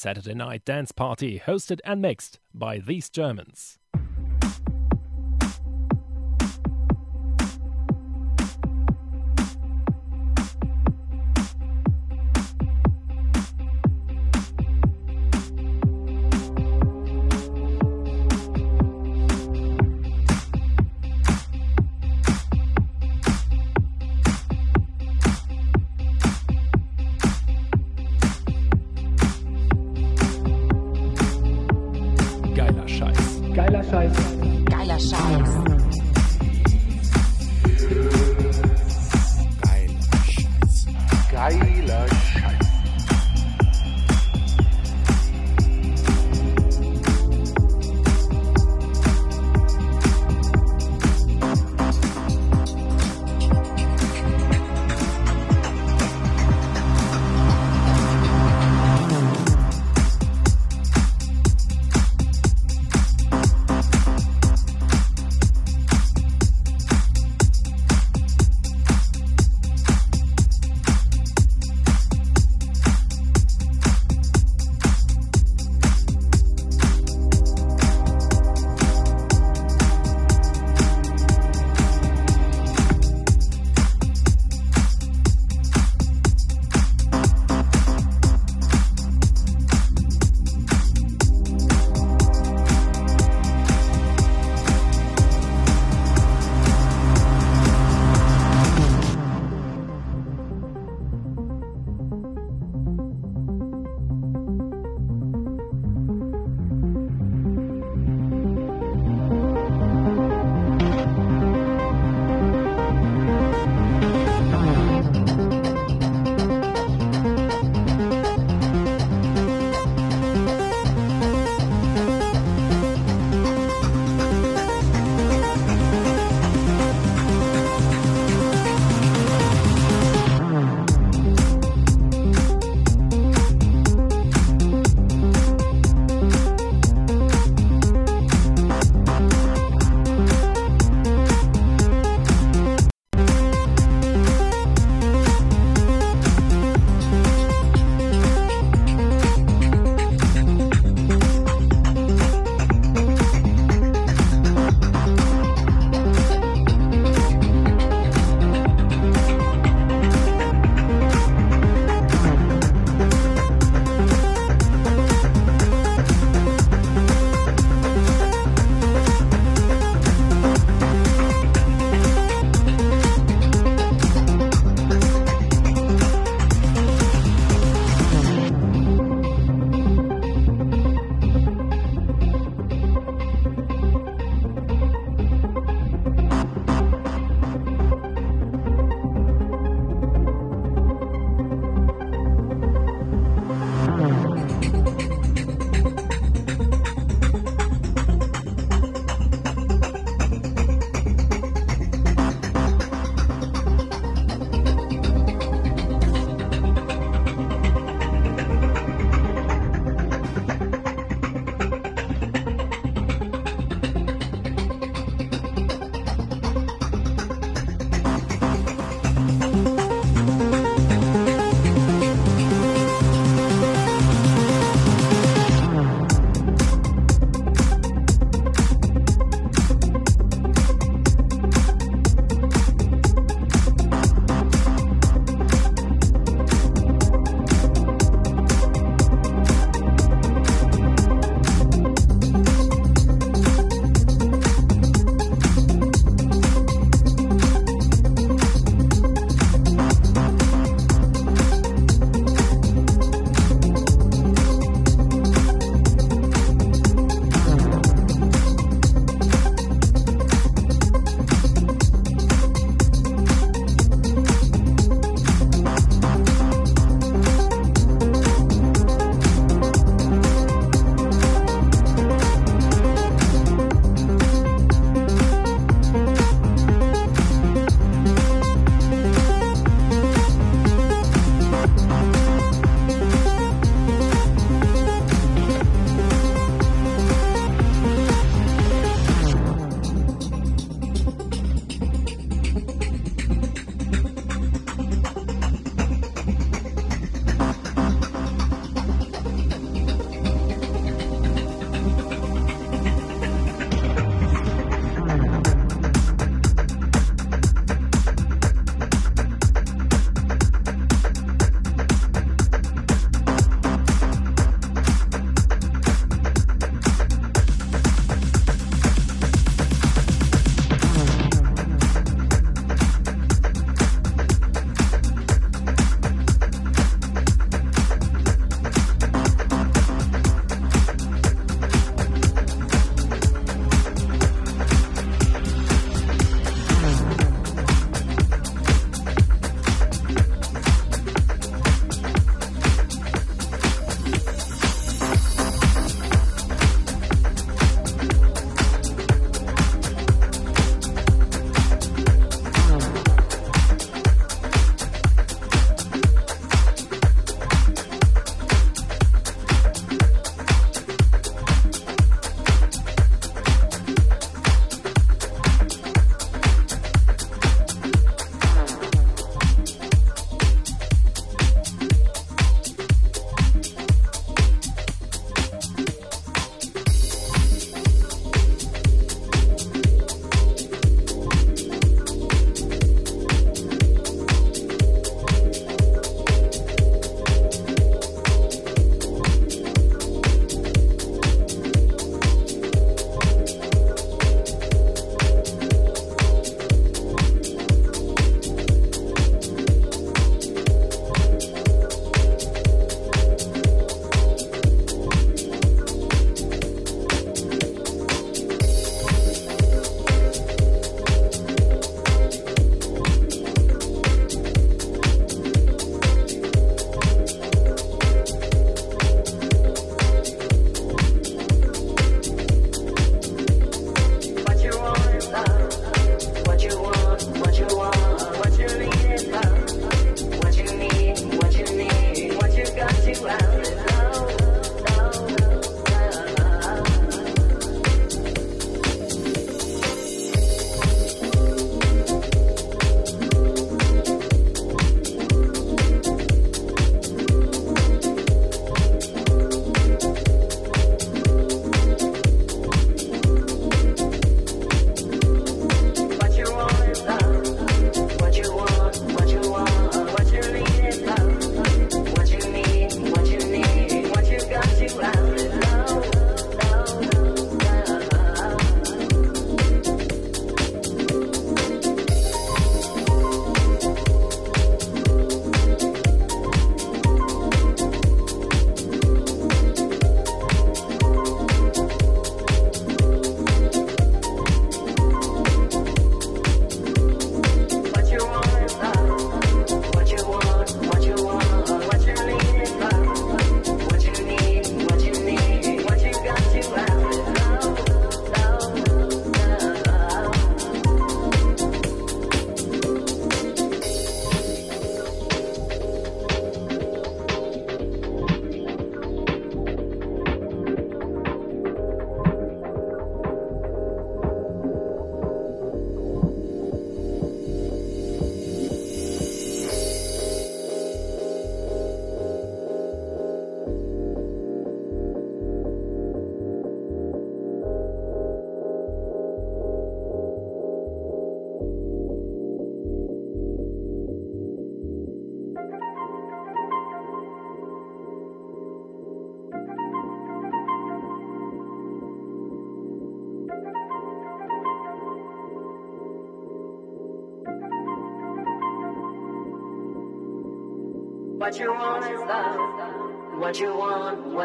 Saturday night dance party hosted and mixed by these Germans.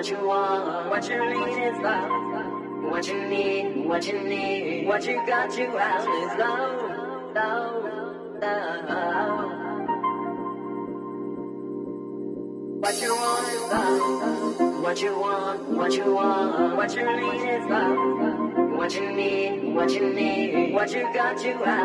What you want, what you need is love. What you need, what you need, what you got you out is love, love, love. What you want is love. What you want, what you want, what you need is love. What you need, what you need, what you got you out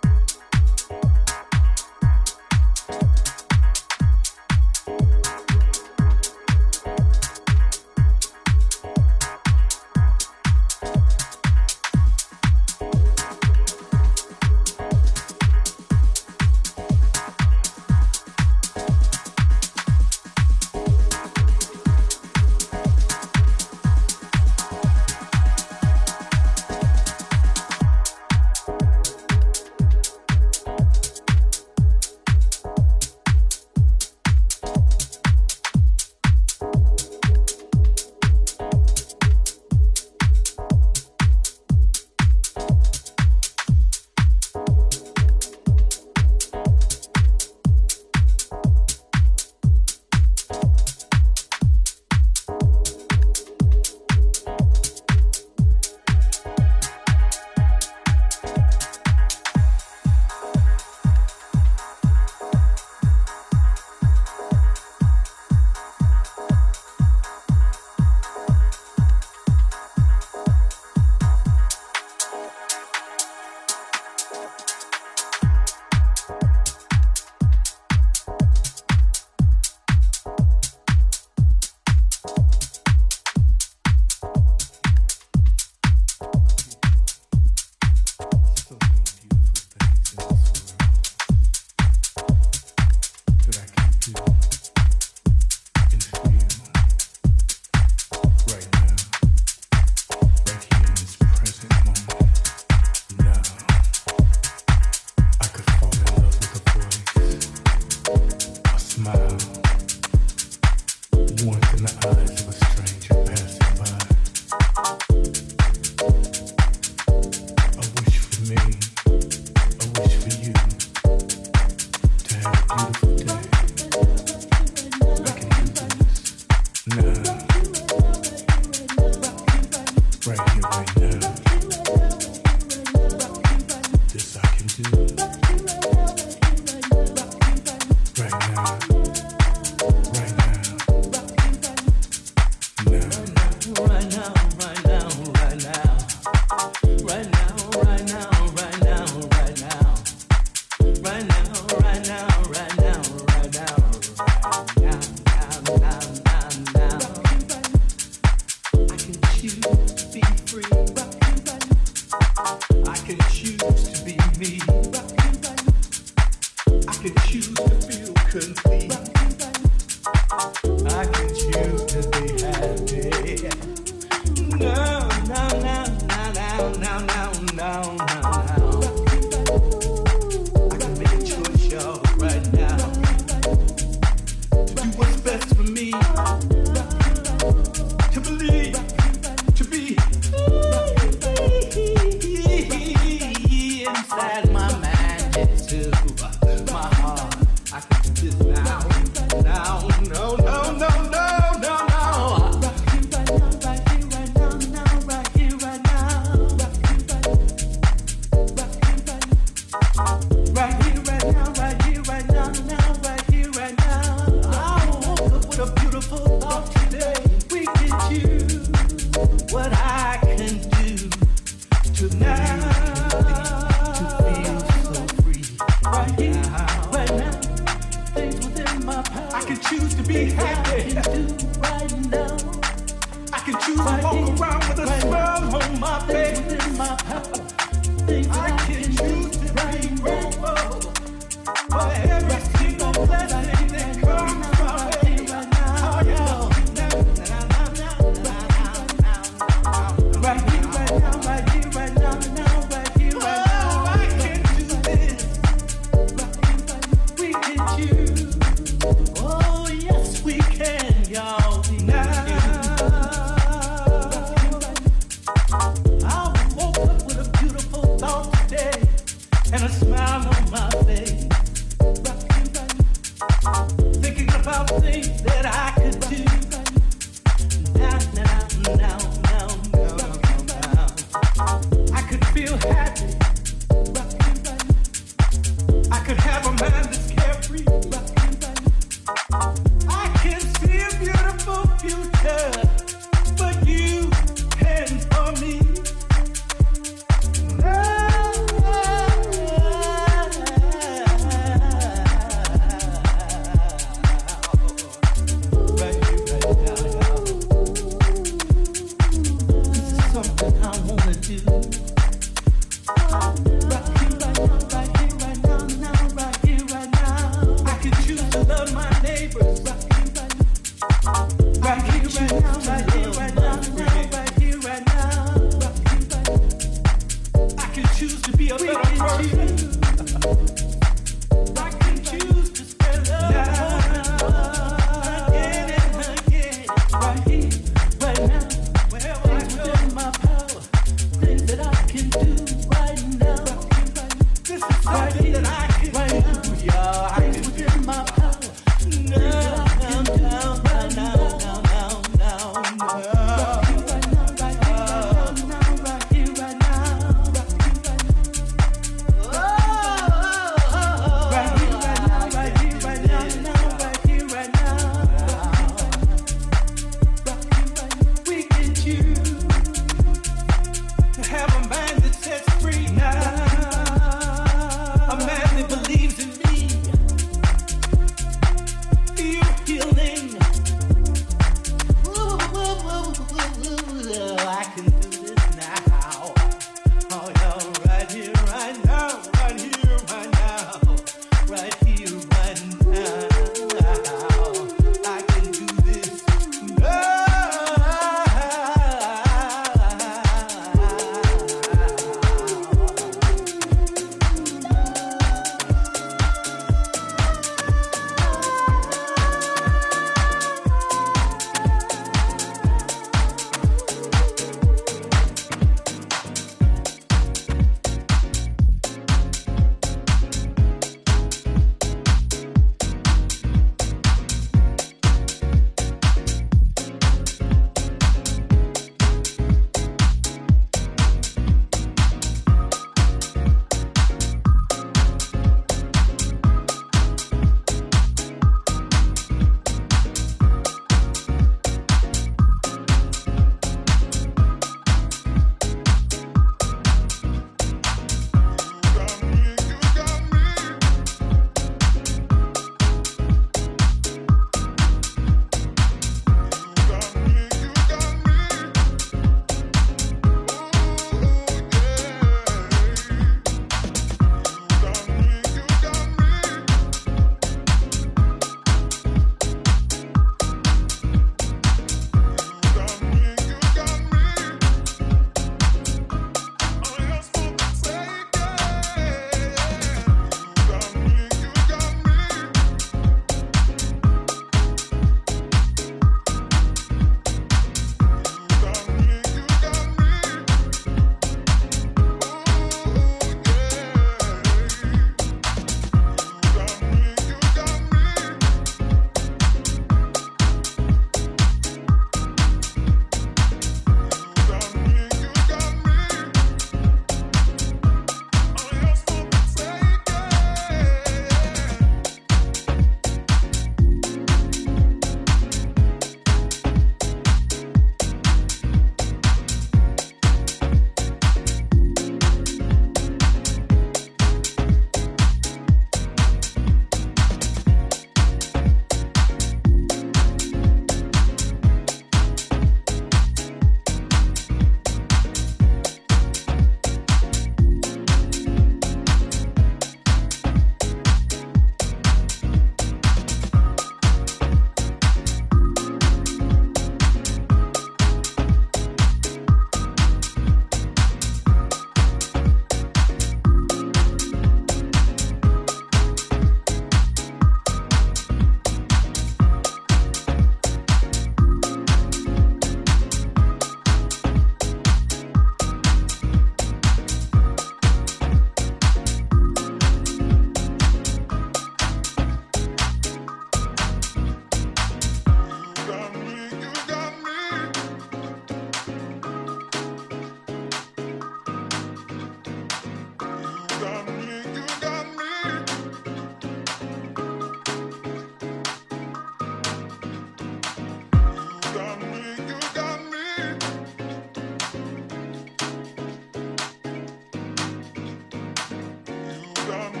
Satan.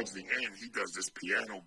Towards the end, he does this piano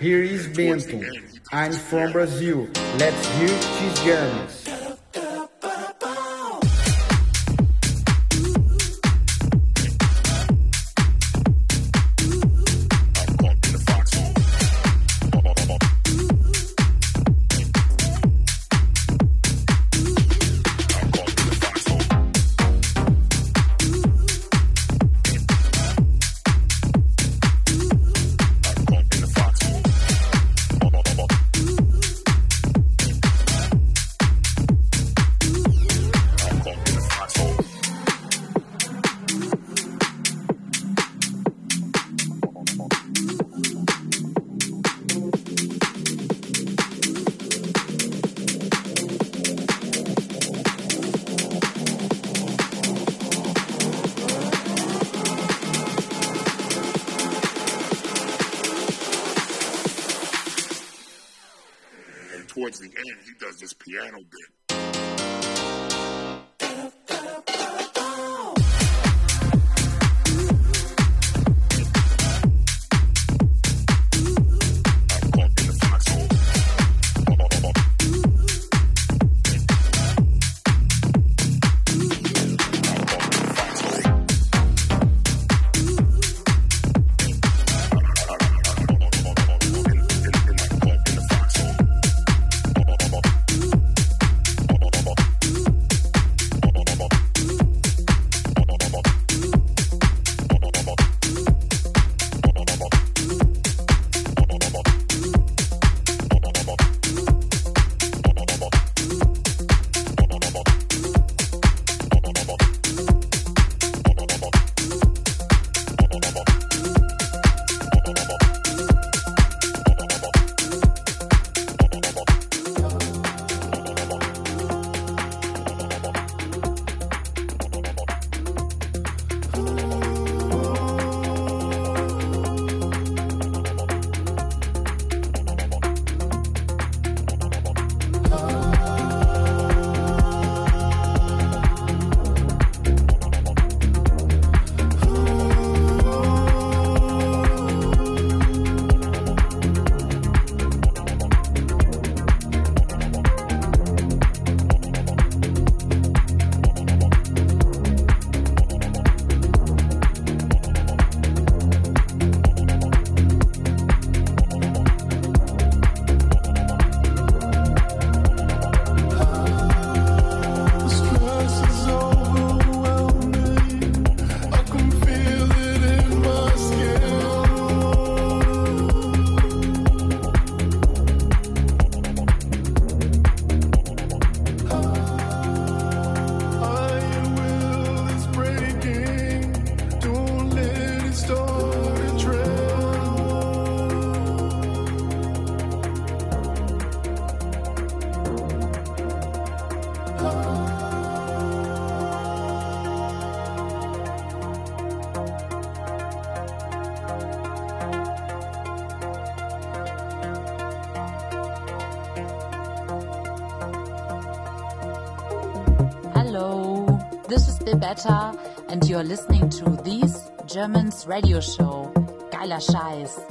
here is Bento. I'm from Brazil. Let's hear these Germans. This is Bebetta, and you're listening to These Germans Radio Show. Geiler Scheiß.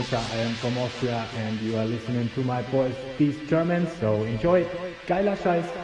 Temnica. I am from Austria and you are listening to my voice, these Germans. So enjoy. Geiler Scheiß.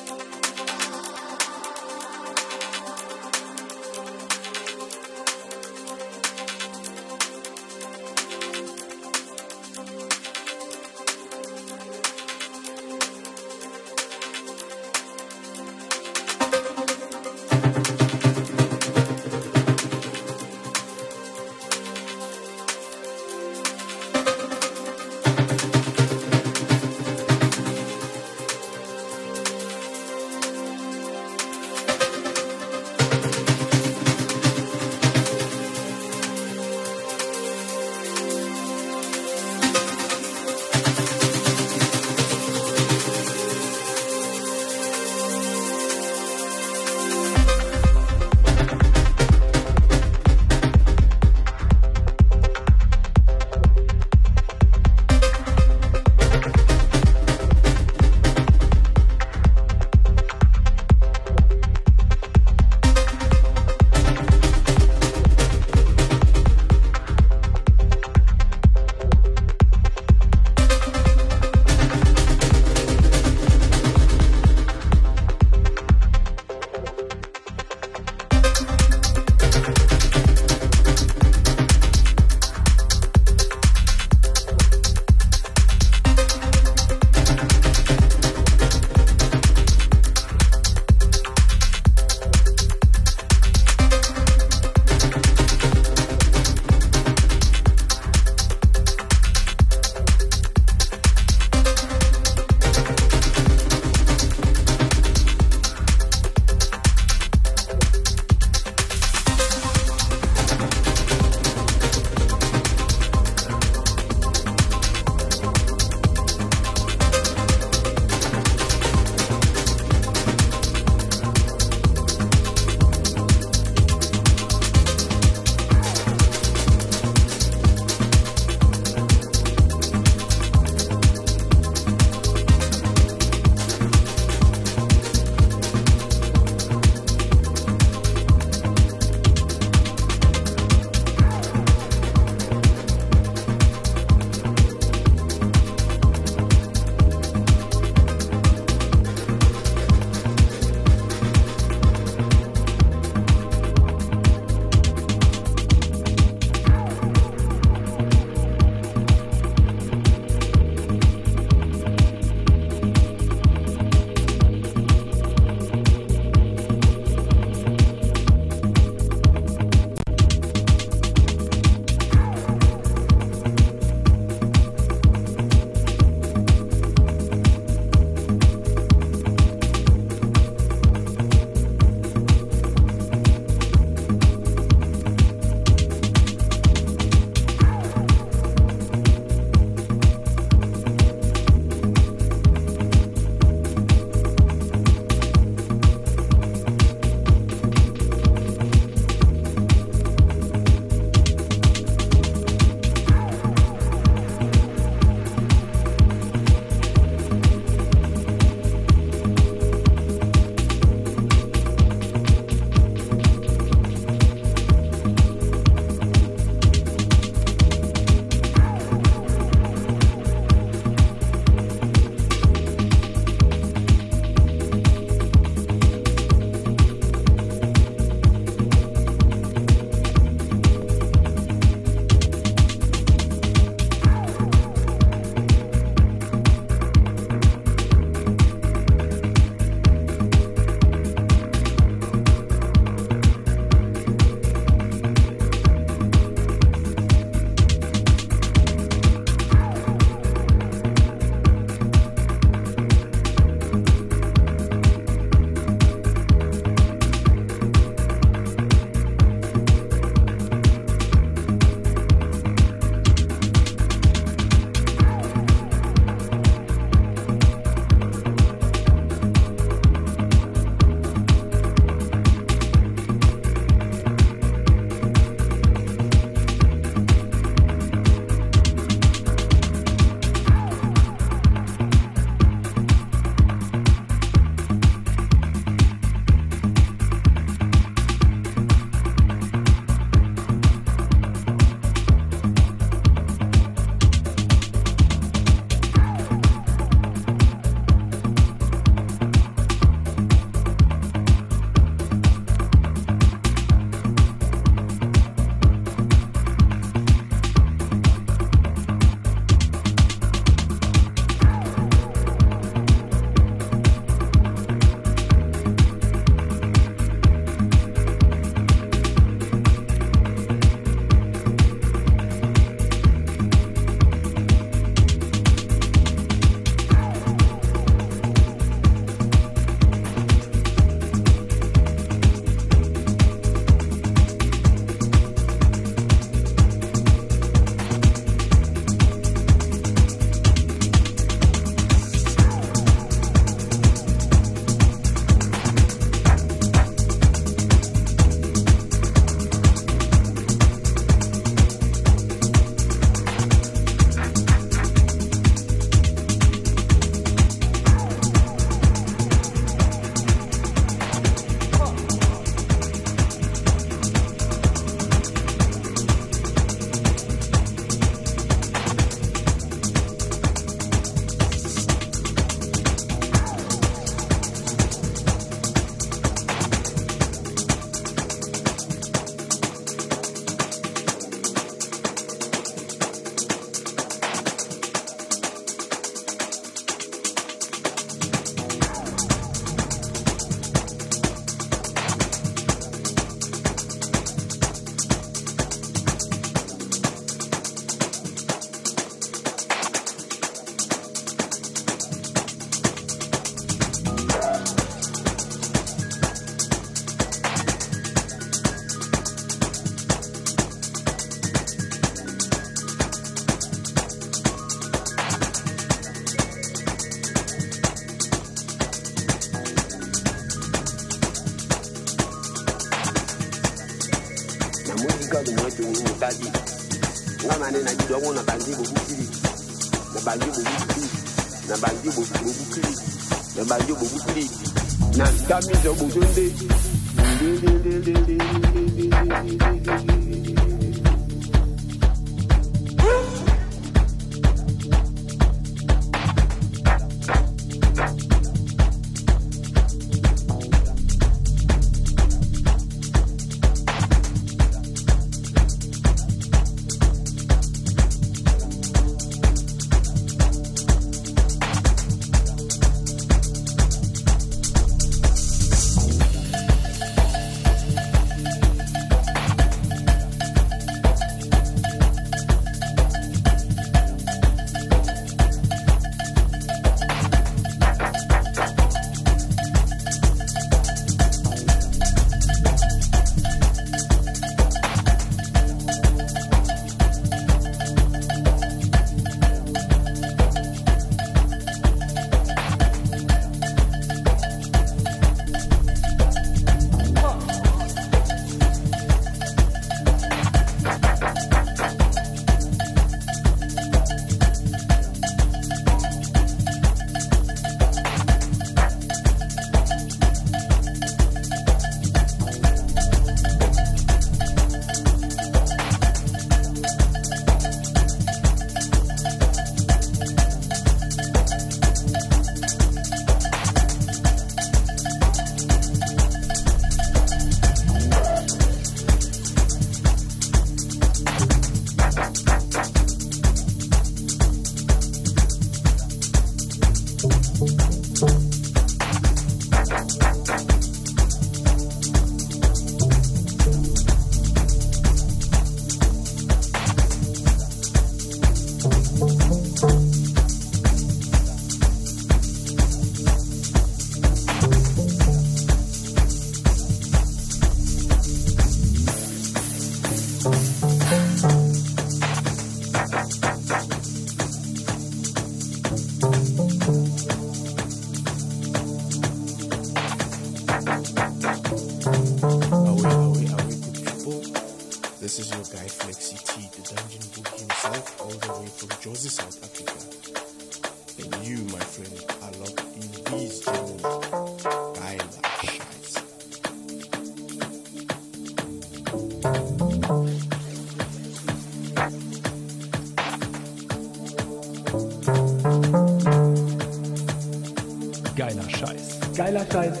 Geiler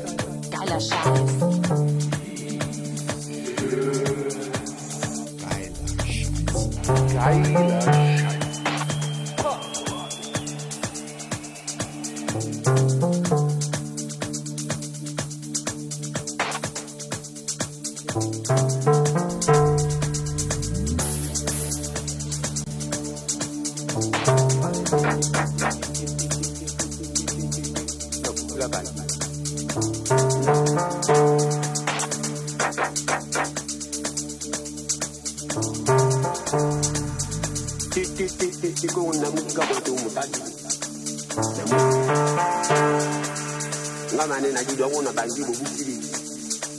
yango na bangi bobukili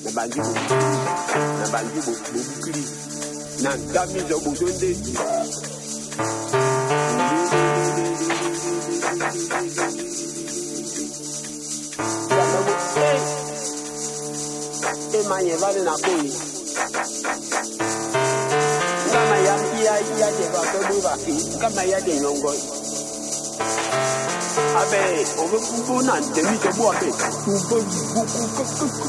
na bangi na bangi bobukili na ndamizo bozo nde emanye bale na boyi ngama ya ya ya de ba ko ba ki ngama ya de nyongo abe obe kumbu na ntemi to bu abe kumbu bu ku tuku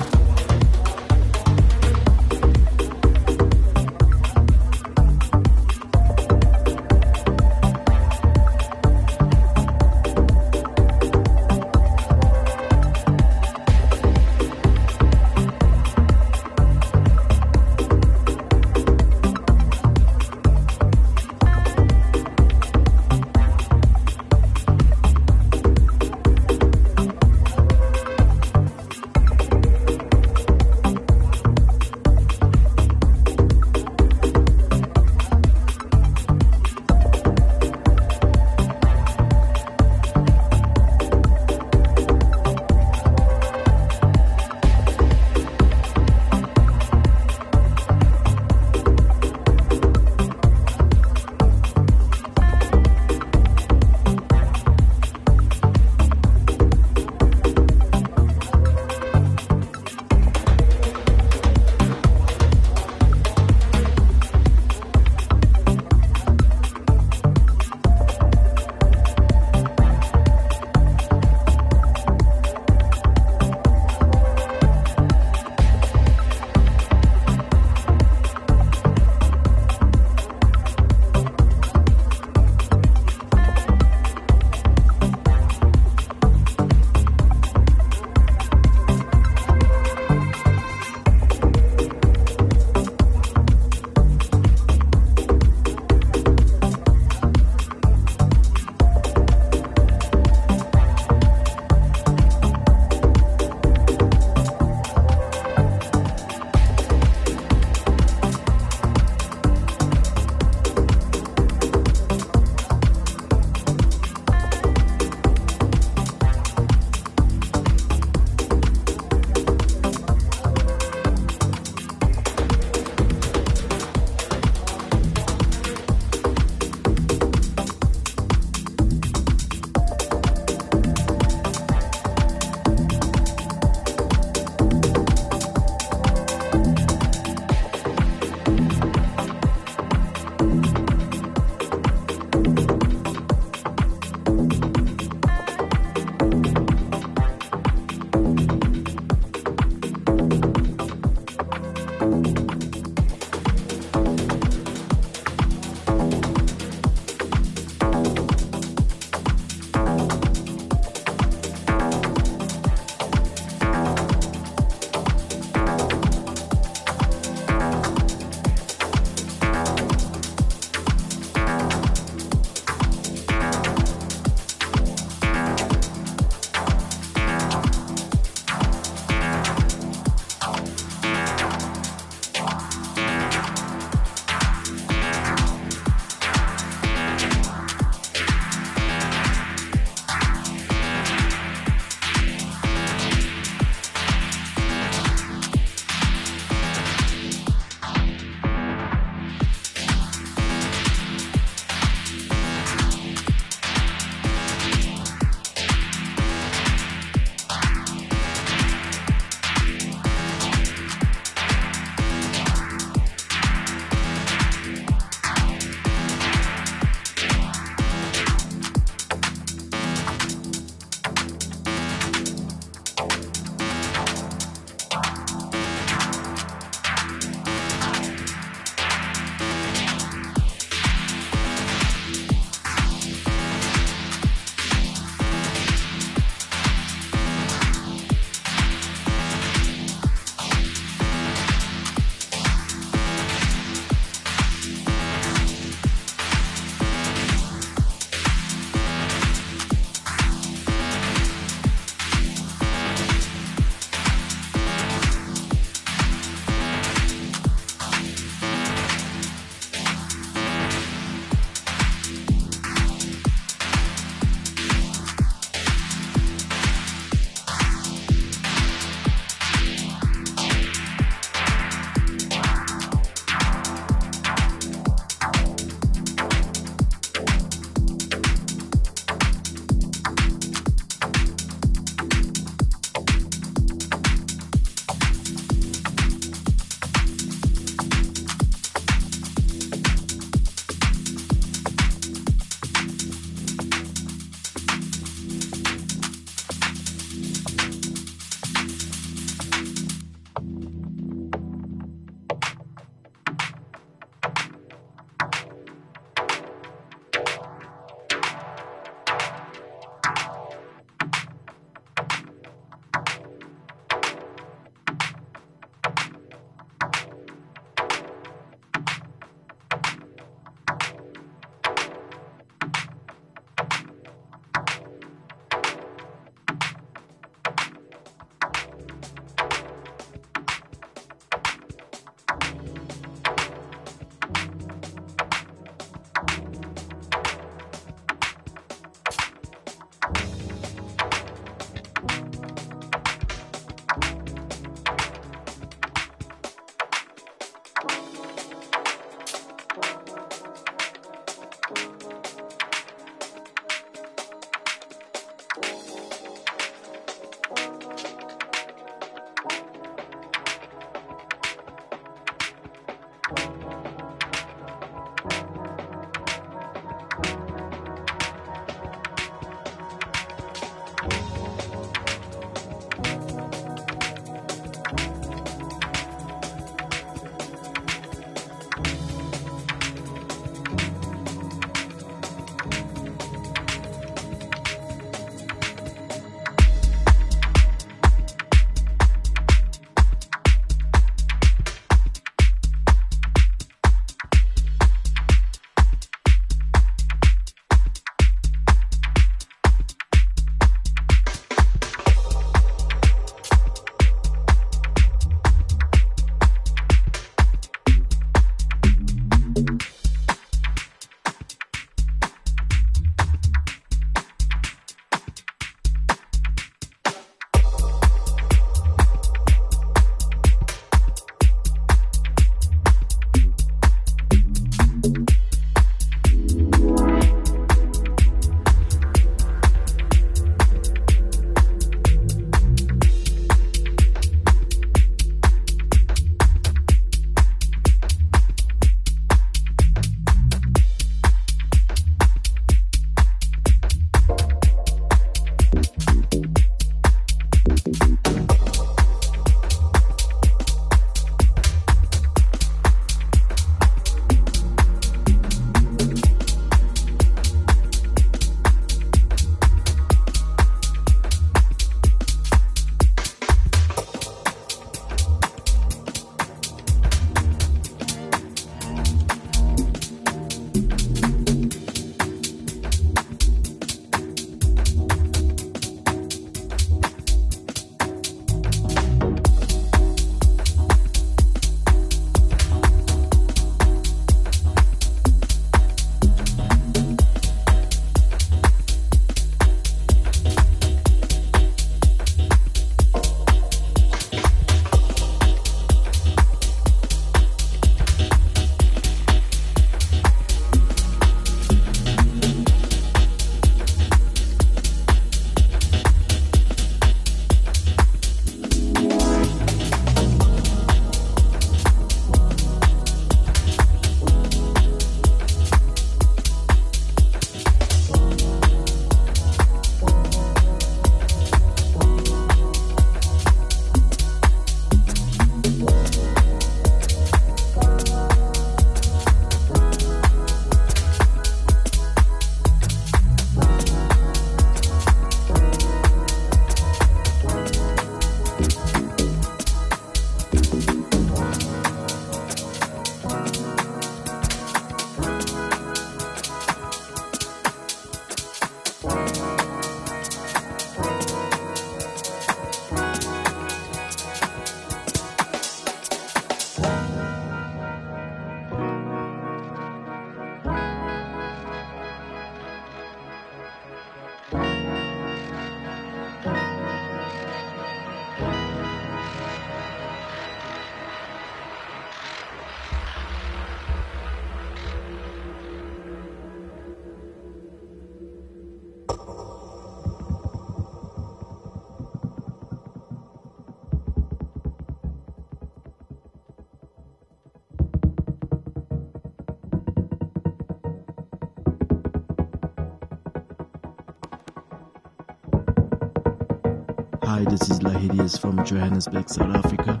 this is Lahidius from Johannesburg, South Africa.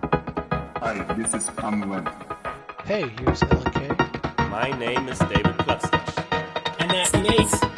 Hi, this is Cameron. Hey, here's LK. My name is David Platzdash. And that's Nate.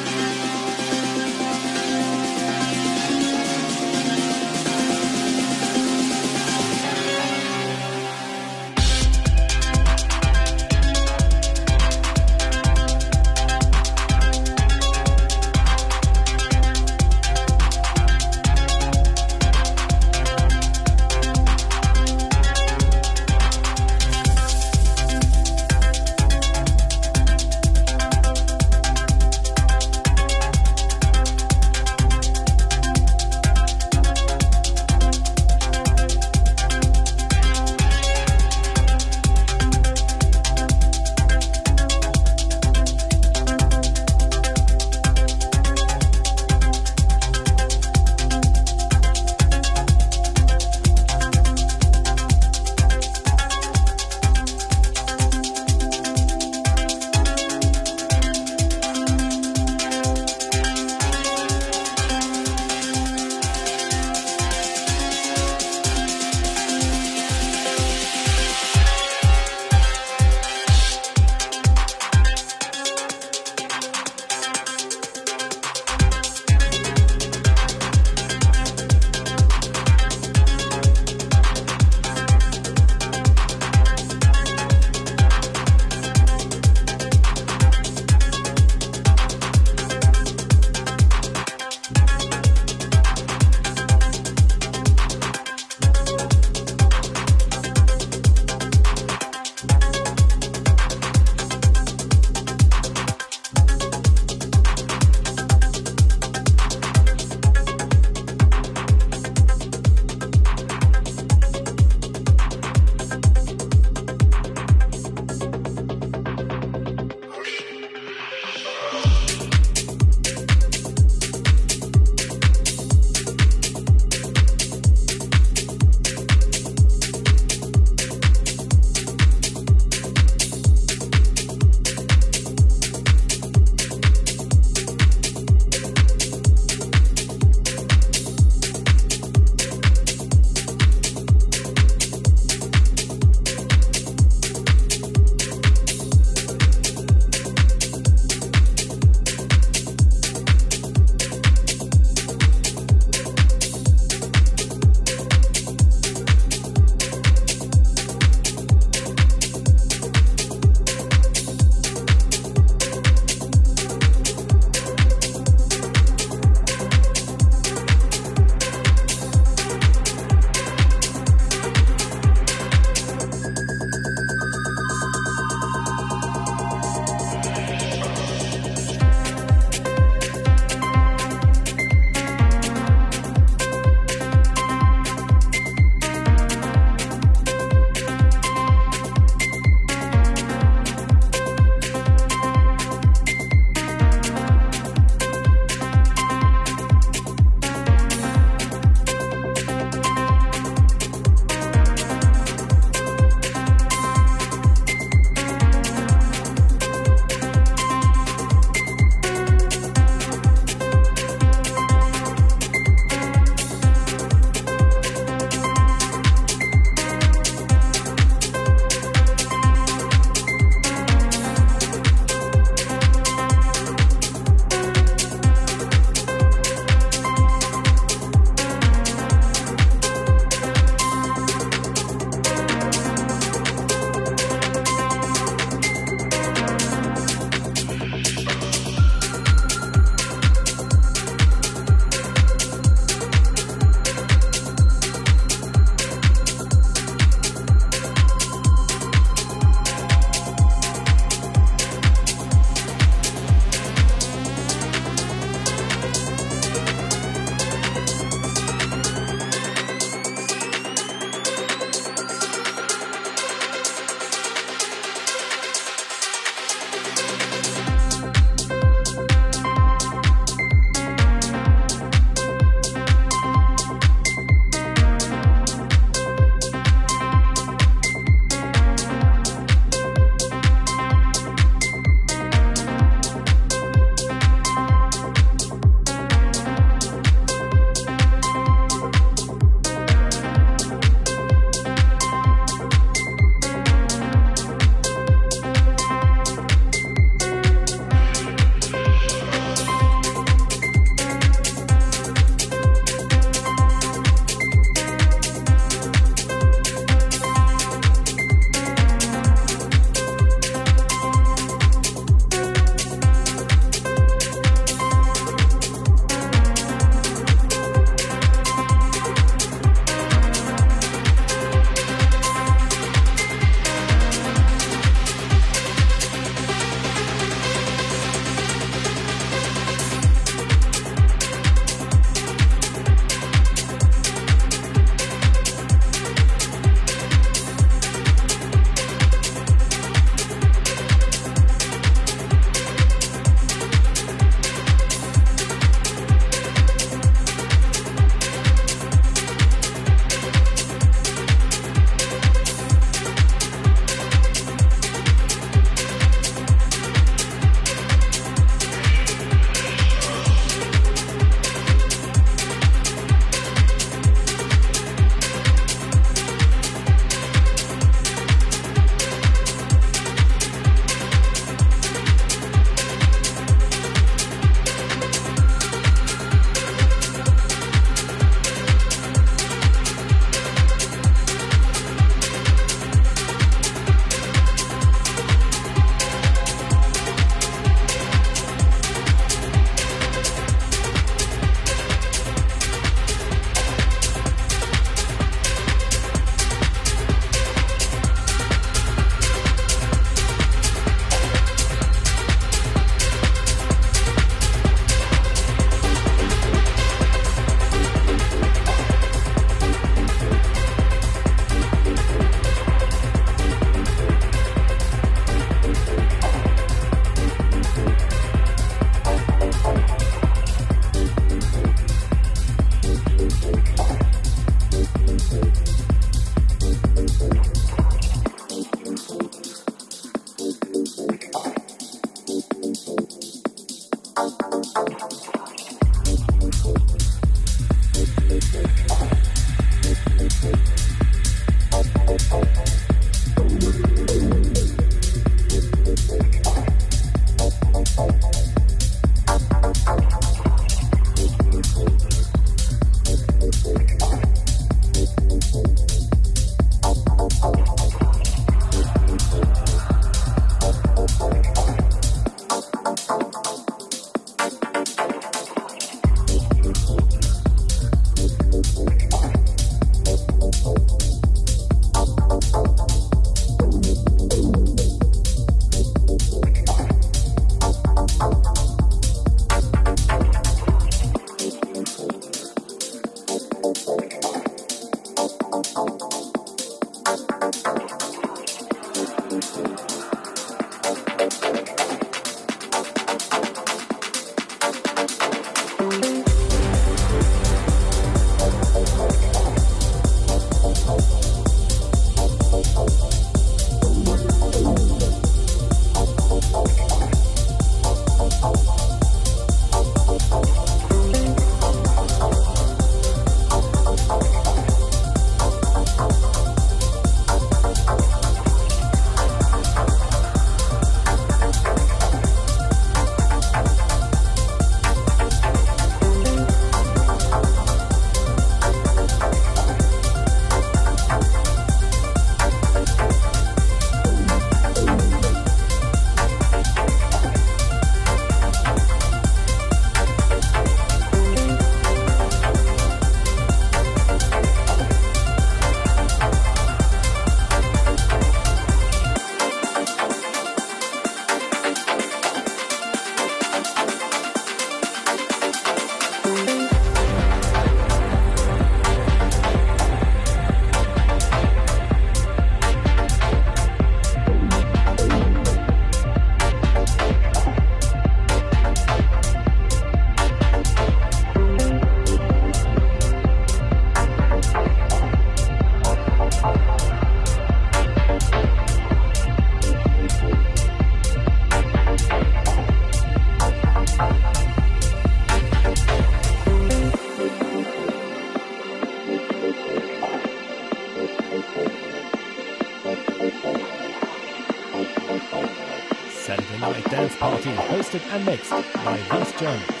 Hosted and mixed by these Germans.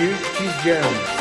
Let's hear Cheese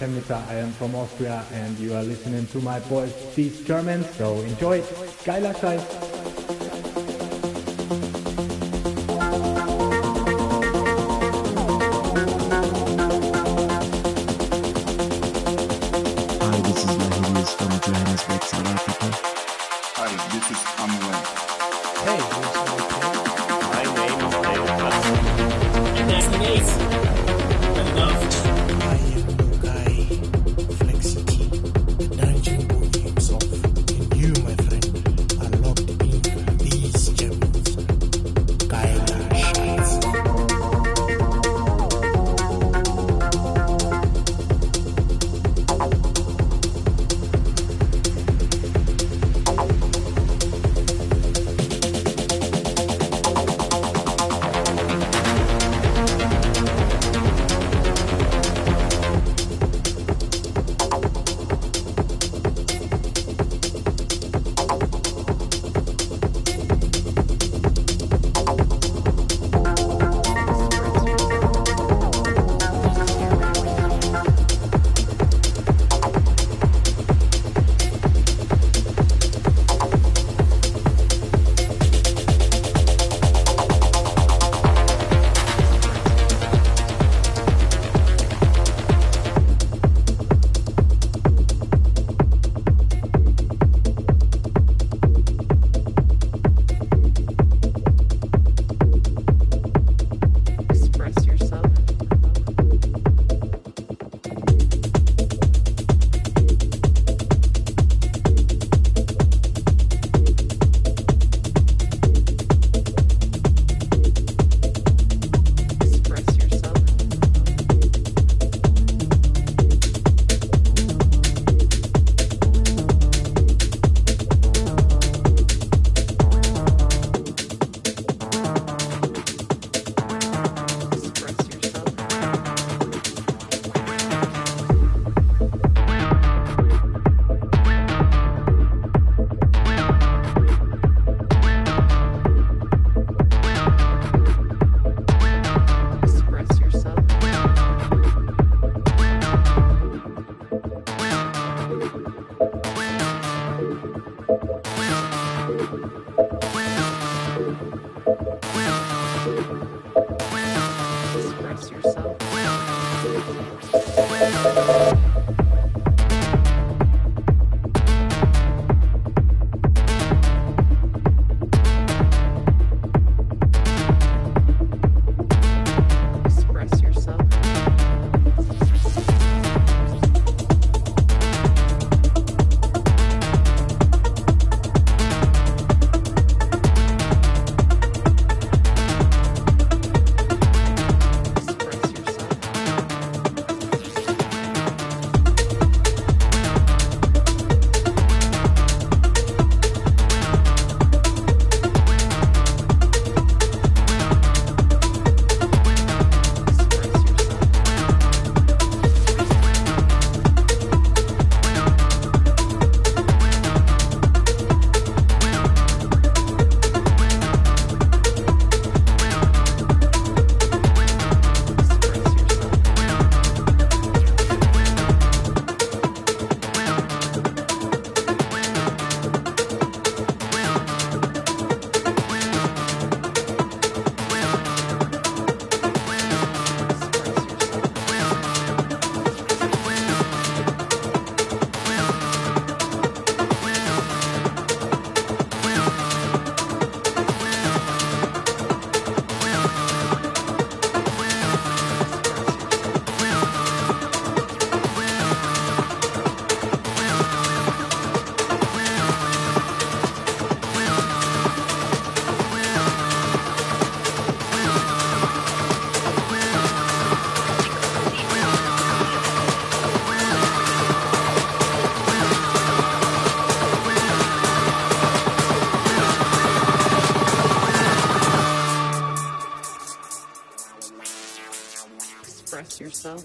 Temnitsa. I am from Austria and you are listening to my voice. these Germans. So enjoy. Geiler Scheiß. yourself.